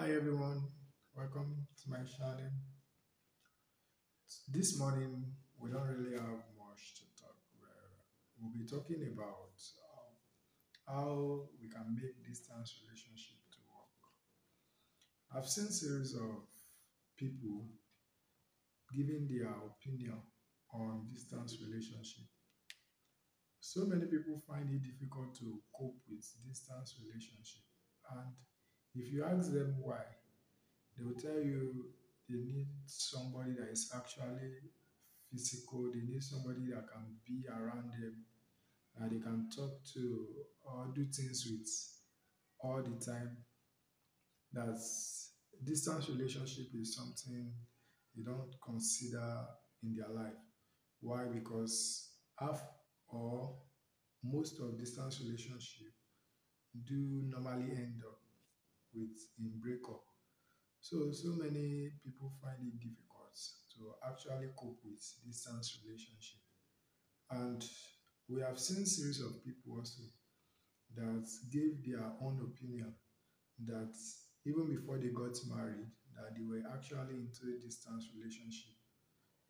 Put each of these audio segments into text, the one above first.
Hi everyone, welcome to my channel. This morning we don't really have much to talk. We'll be talking about um, how we can make distance relationship to work. I've seen series of people giving their opinion on distance relationship. So many people find it difficult to cope with distance relationship and if you ask them why, they will tell you they need somebody that is actually physical, they need somebody that can be around them, that they can talk to or do things with all the time. That's distance relationship is something they don't consider in their life. Why? Because half or most of distance relationship do normally end up with in breakup. So so many people find it difficult to actually cope with distance relationship. And we have seen series of people also that gave their own opinion that even before they got married, that they were actually into a distance relationship.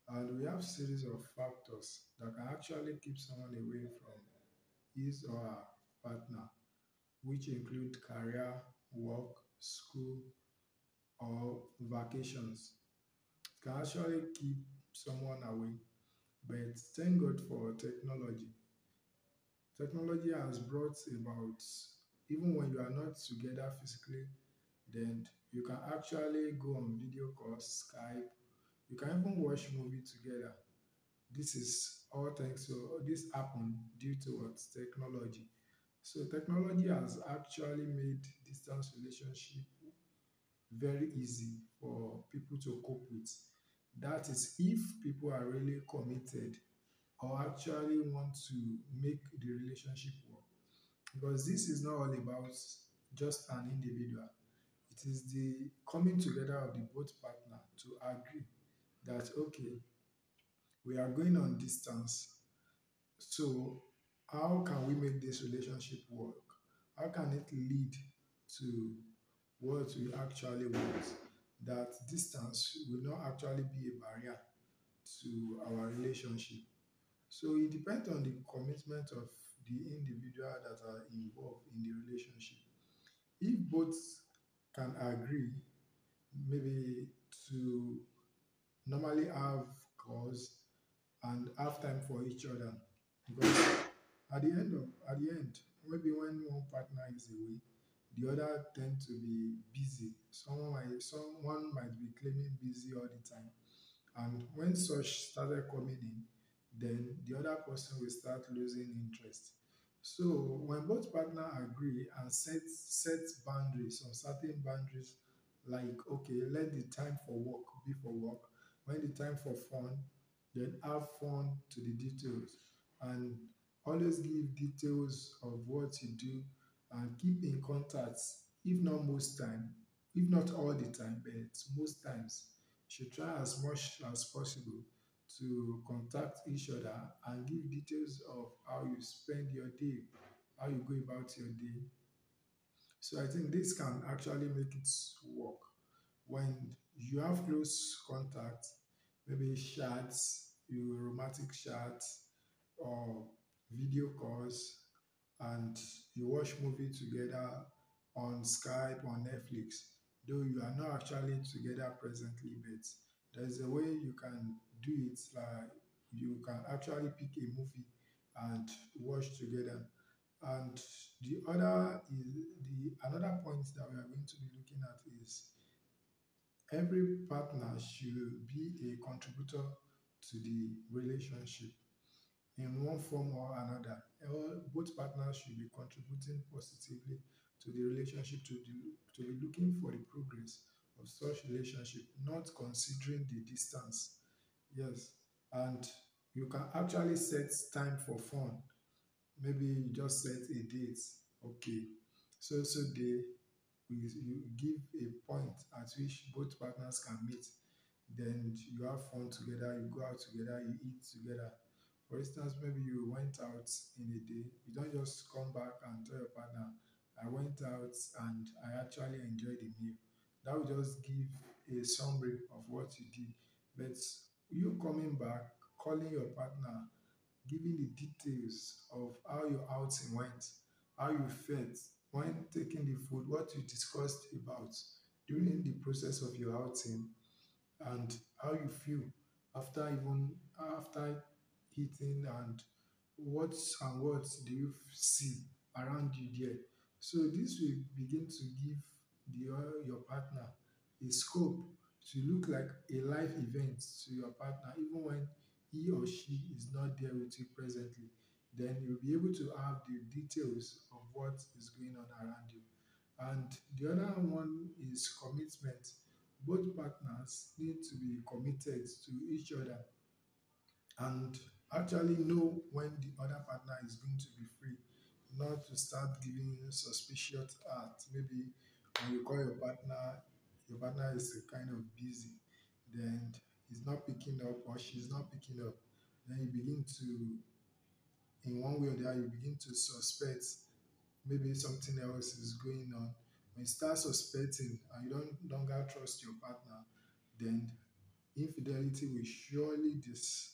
And we have series of factors that can actually keep someone away from his or her partner, which include career, work, school, or vacations. It can actually keep someone away. But thank God for technology. Technology has brought about, even when you are not together physically, then you can actually go on video calls, Skype. You can even watch movie together. This is all thanks to this happened due to what technology. So technology has actually made distance relationship very easy for people to cope with. That is if people are really committed or actually want to make the relationship work. Because this is not all about just an individual. It is the coming together of the both partner to agree that okay, we are going on distance. So how can we make this relationship work? How can it lead to what we actually want? That distance will not actually be a barrier to our relationship. So it depends on the commitment of the individual that are involved in the relationship. If both can agree, maybe to normally have calls and have time for each other, because at the end of at the end, maybe when one partner is away, the other tend to be busy. Someone might someone might be claiming busy all the time. And when such started coming in, then the other person will start losing interest. So when both partner agree and set set boundaries or certain boundaries, like okay, let the time for work be for work, when the time for fun, then have fun to the details and always give details of what you do and keep in contact if not most time if not all the time but most times you should try as much as possible to contact each other and give details of how you spend your day how you go about your day. So i think this can actually make it work. When you have close contact maybe chats you romantic chats video calls and you watch movie together on Skype on Netflix, though you are not actually together presently, but there's a way you can do it like you can actually pick a movie and watch together. And the other is the another point that we are going to be looking at is every partner should be a contributor to the relationship in one form or another. Both partners should be contributing positively to the relationship, to, the, to be looking for the progress of such relationship, not considering the distance. Yes, and you can actually set time for fun. Maybe you just set a date. Okay, so so day you give a point at which both partners can meet. Then you have fun together, you go out together, you eat together for instance, maybe you went out in a day, you don't just come back and tell your partner, I went out and I actually enjoyed the meal. That will just give a summary of what you did. But you coming back, calling your partner, giving the details of how your outing went, how you felt when taking the food, what you discussed about during the process of your outing, and how you feel after even after eating and what and what do you see around you there. So this will begin to give the your partner a scope to look like a life event to your partner, even when he or she is not there with you presently. Then you'll be able to have the details of what is going on around you. And the other one is commitment. Both partners need to be committed to each other and actually know when the other partner is going to be free, not to start giving suspicious act. Maybe when you call your partner, your partner is kind of busy, then he's not picking up or she's not picking up. Then you begin to, in one way or the other, you begin to suspect maybe something else is going on. When you start suspecting and you don't longer trust your partner, then infidelity will surely dis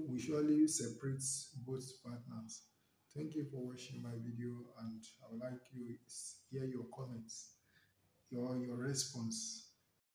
will surely separate both partners. Thank you for watching my video and I would like you hear your comments, your your response.